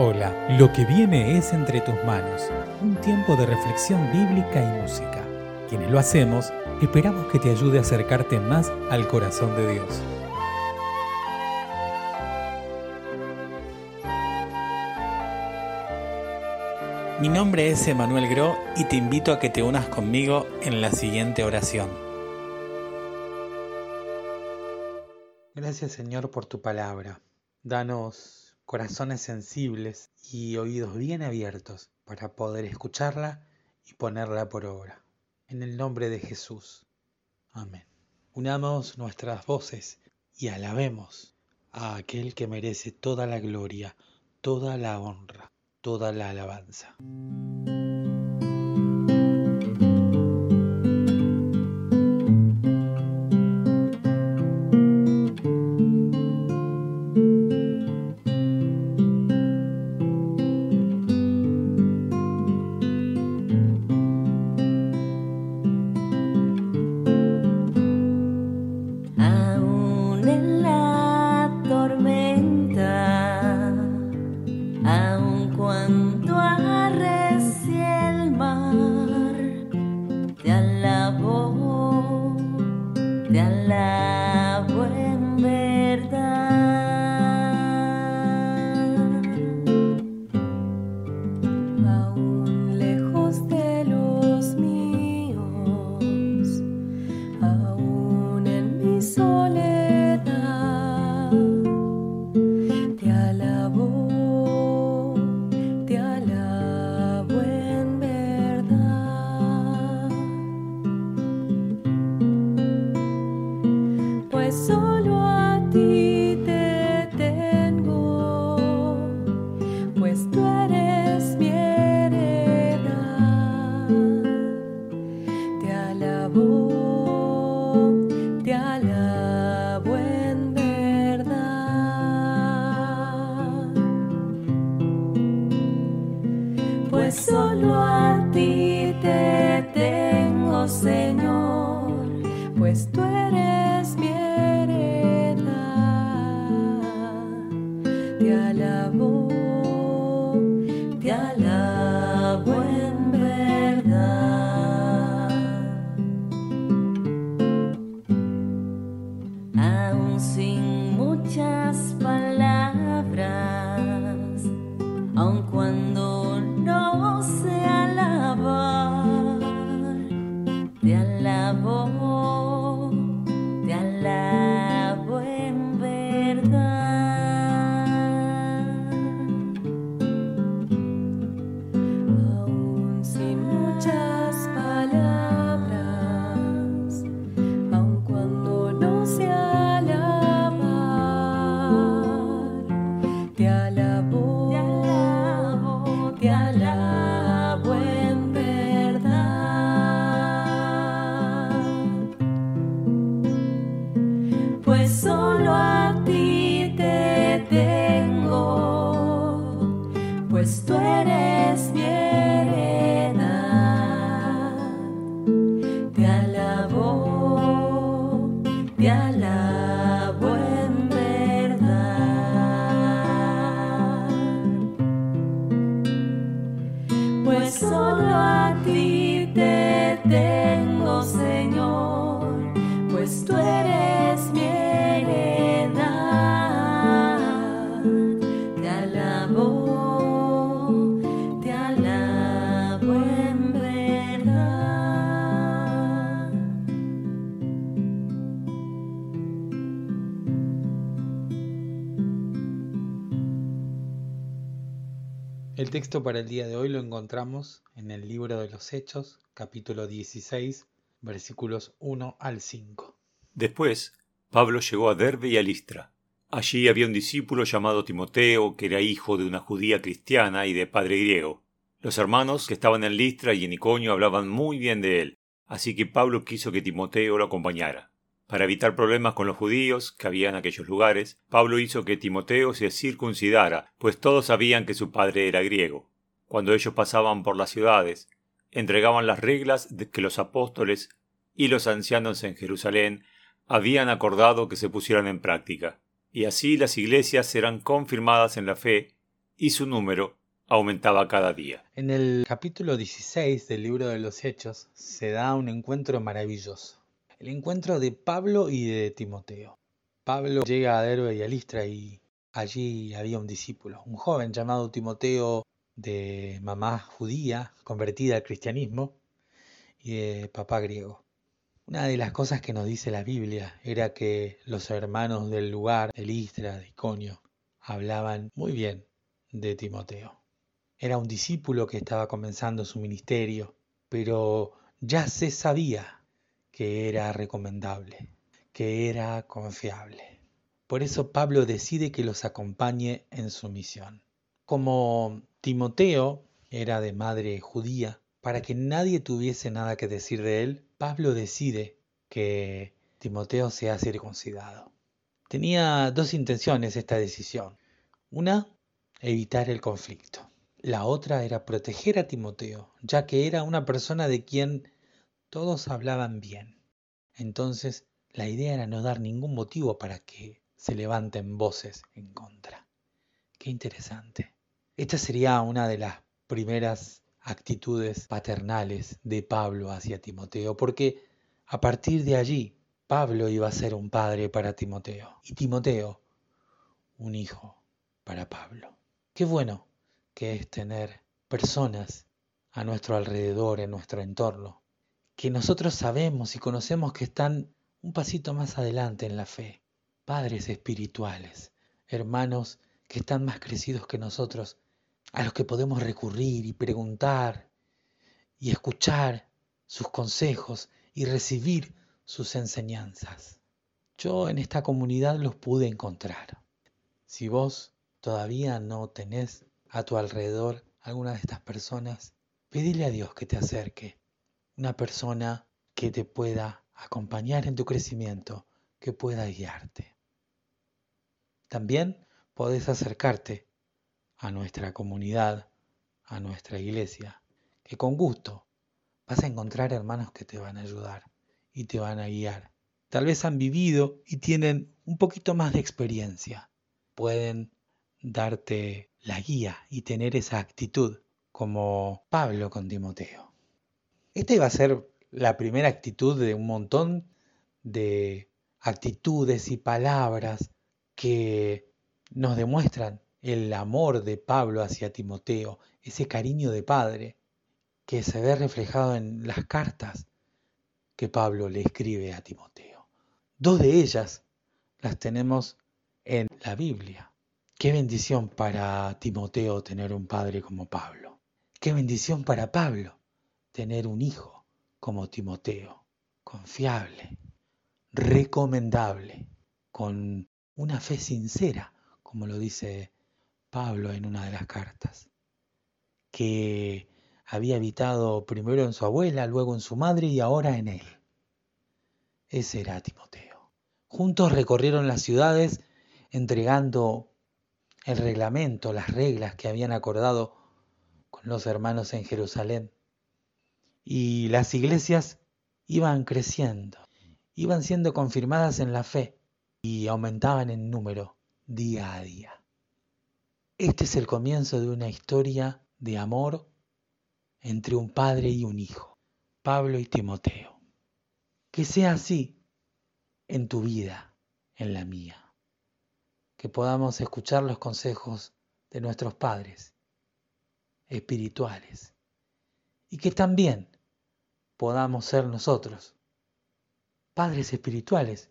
Hola, lo que viene es entre tus manos, un tiempo de reflexión bíblica y música. Quienes lo hacemos, esperamos que te ayude a acercarte más al corazón de Dios. Mi nombre es Emanuel Gro y te invito a que te unas conmigo en la siguiente oración. Gracias Señor por tu palabra. Danos corazones sensibles y oídos bien abiertos para poder escucharla y ponerla por obra. En el nombre de Jesús. Amén. Unamos nuestras voces y alabemos a aquel que merece toda la gloria, toda la honra, toda la alabanza. Señor, pues tú eres mi heredad. Te alabo, te alabo en verdad. Aún sin muchas palabras, aun cuando pues tú eres mi heredad. Te alabo, te alabo en verdad. Pues solo a El texto para el día de hoy lo encontramos en el libro de los Hechos, capítulo 16, versículos 1 al 5. Después, Pablo llegó a Derbe y a Listra. Allí había un discípulo llamado Timoteo, que era hijo de una judía cristiana y de padre griego. Los hermanos que estaban en Listra y en Iconio hablaban muy bien de él, así que Pablo quiso que Timoteo lo acompañara. Para evitar problemas con los judíos que había en aquellos lugares, Pablo hizo que Timoteo se circuncidara, pues todos sabían que su padre era griego. Cuando ellos pasaban por las ciudades, entregaban las reglas que los apóstoles y los ancianos en Jerusalén habían acordado que se pusieran en práctica. Y así las iglesias serán confirmadas en la fe y su número aumentaba cada día. En el capítulo 16 del libro de los Hechos se da un encuentro maravilloso. El encuentro de Pablo y de Timoteo. Pablo llega a Derbe y a Listra y allí había un discípulo, un joven llamado Timoteo de mamá judía, convertida al cristianismo, y de papá griego. Una de las cosas que nos dice la Biblia era que los hermanos del lugar, de Listra, de Iconio, hablaban muy bien de Timoteo. Era un discípulo que estaba comenzando su ministerio, pero ya se sabía que era recomendable, que era confiable. Por eso Pablo decide que los acompañe en su misión. Como Timoteo era de madre judía, para que nadie tuviese nada que decir de él, Pablo decide que Timoteo sea circuncidado. Tenía dos intenciones esta decisión. Una, evitar el conflicto. La otra era proteger a Timoteo, ya que era una persona de quien todos hablaban bien. Entonces, la idea era no dar ningún motivo para que se levanten voces en contra. Qué interesante. Esta sería una de las primeras actitudes paternales de Pablo hacia Timoteo, porque a partir de allí Pablo iba a ser un padre para Timoteo y Timoteo un hijo para Pablo. Qué bueno que es tener personas a nuestro alrededor, en nuestro entorno, que nosotros sabemos y conocemos que están un pasito más adelante en la fe, padres espirituales, hermanos que están más crecidos que nosotros a los que podemos recurrir y preguntar y escuchar sus consejos y recibir sus enseñanzas. Yo en esta comunidad los pude encontrar. Si vos todavía no tenés a tu alrededor alguna de estas personas, pedile a Dios que te acerque. Una persona que te pueda acompañar en tu crecimiento, que pueda guiarte. También podés acercarte a nuestra comunidad, a nuestra iglesia, que con gusto vas a encontrar hermanos que te van a ayudar y te van a guiar. Tal vez han vivido y tienen un poquito más de experiencia. Pueden darte la guía y tener esa actitud como Pablo con Timoteo. Esta iba a ser la primera actitud de un montón de actitudes y palabras que nos demuestran el amor de Pablo hacia Timoteo, ese cariño de padre que se ve reflejado en las cartas que Pablo le escribe a Timoteo. Dos de ellas las tenemos en la Biblia. Qué bendición para Timoteo tener un padre como Pablo. Qué bendición para Pablo tener un hijo como Timoteo, confiable, recomendable, con una fe sincera, como lo dice Pablo en una de las cartas, que había habitado primero en su abuela, luego en su madre y ahora en él. Ese era Timoteo. Juntos recorrieron las ciudades entregando el reglamento, las reglas que habían acordado con los hermanos en Jerusalén. Y las iglesias iban creciendo, iban siendo confirmadas en la fe y aumentaban en número día a día. Este es el comienzo de una historia de amor entre un padre y un hijo, Pablo y Timoteo. Que sea así en tu vida, en la mía. Que podamos escuchar los consejos de nuestros padres espirituales y que también podamos ser nosotros padres espirituales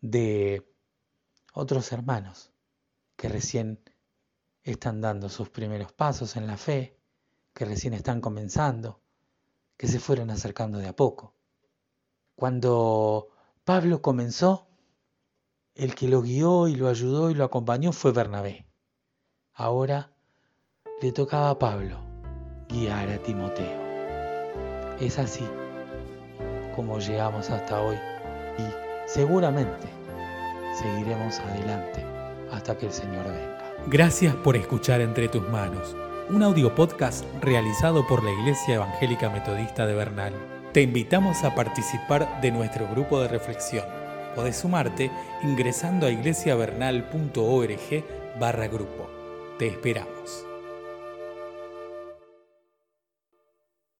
de otros hermanos que recién están dando sus primeros pasos en la fe, que recién están comenzando, que se fueron acercando de a poco. Cuando Pablo comenzó, el que lo guió y lo ayudó y lo acompañó fue Bernabé. Ahora le tocaba a Pablo guiar a Timoteo. Es así como llegamos hasta hoy y seguramente seguiremos adelante hasta que el Señor venga. Gracias por escuchar Entre tus manos, un audio podcast realizado por la Iglesia Evangélica Metodista de Bernal. Te invitamos a participar de nuestro grupo de reflexión. Podés sumarte ingresando a iglesiavernal.org barra grupo. Te esperamos.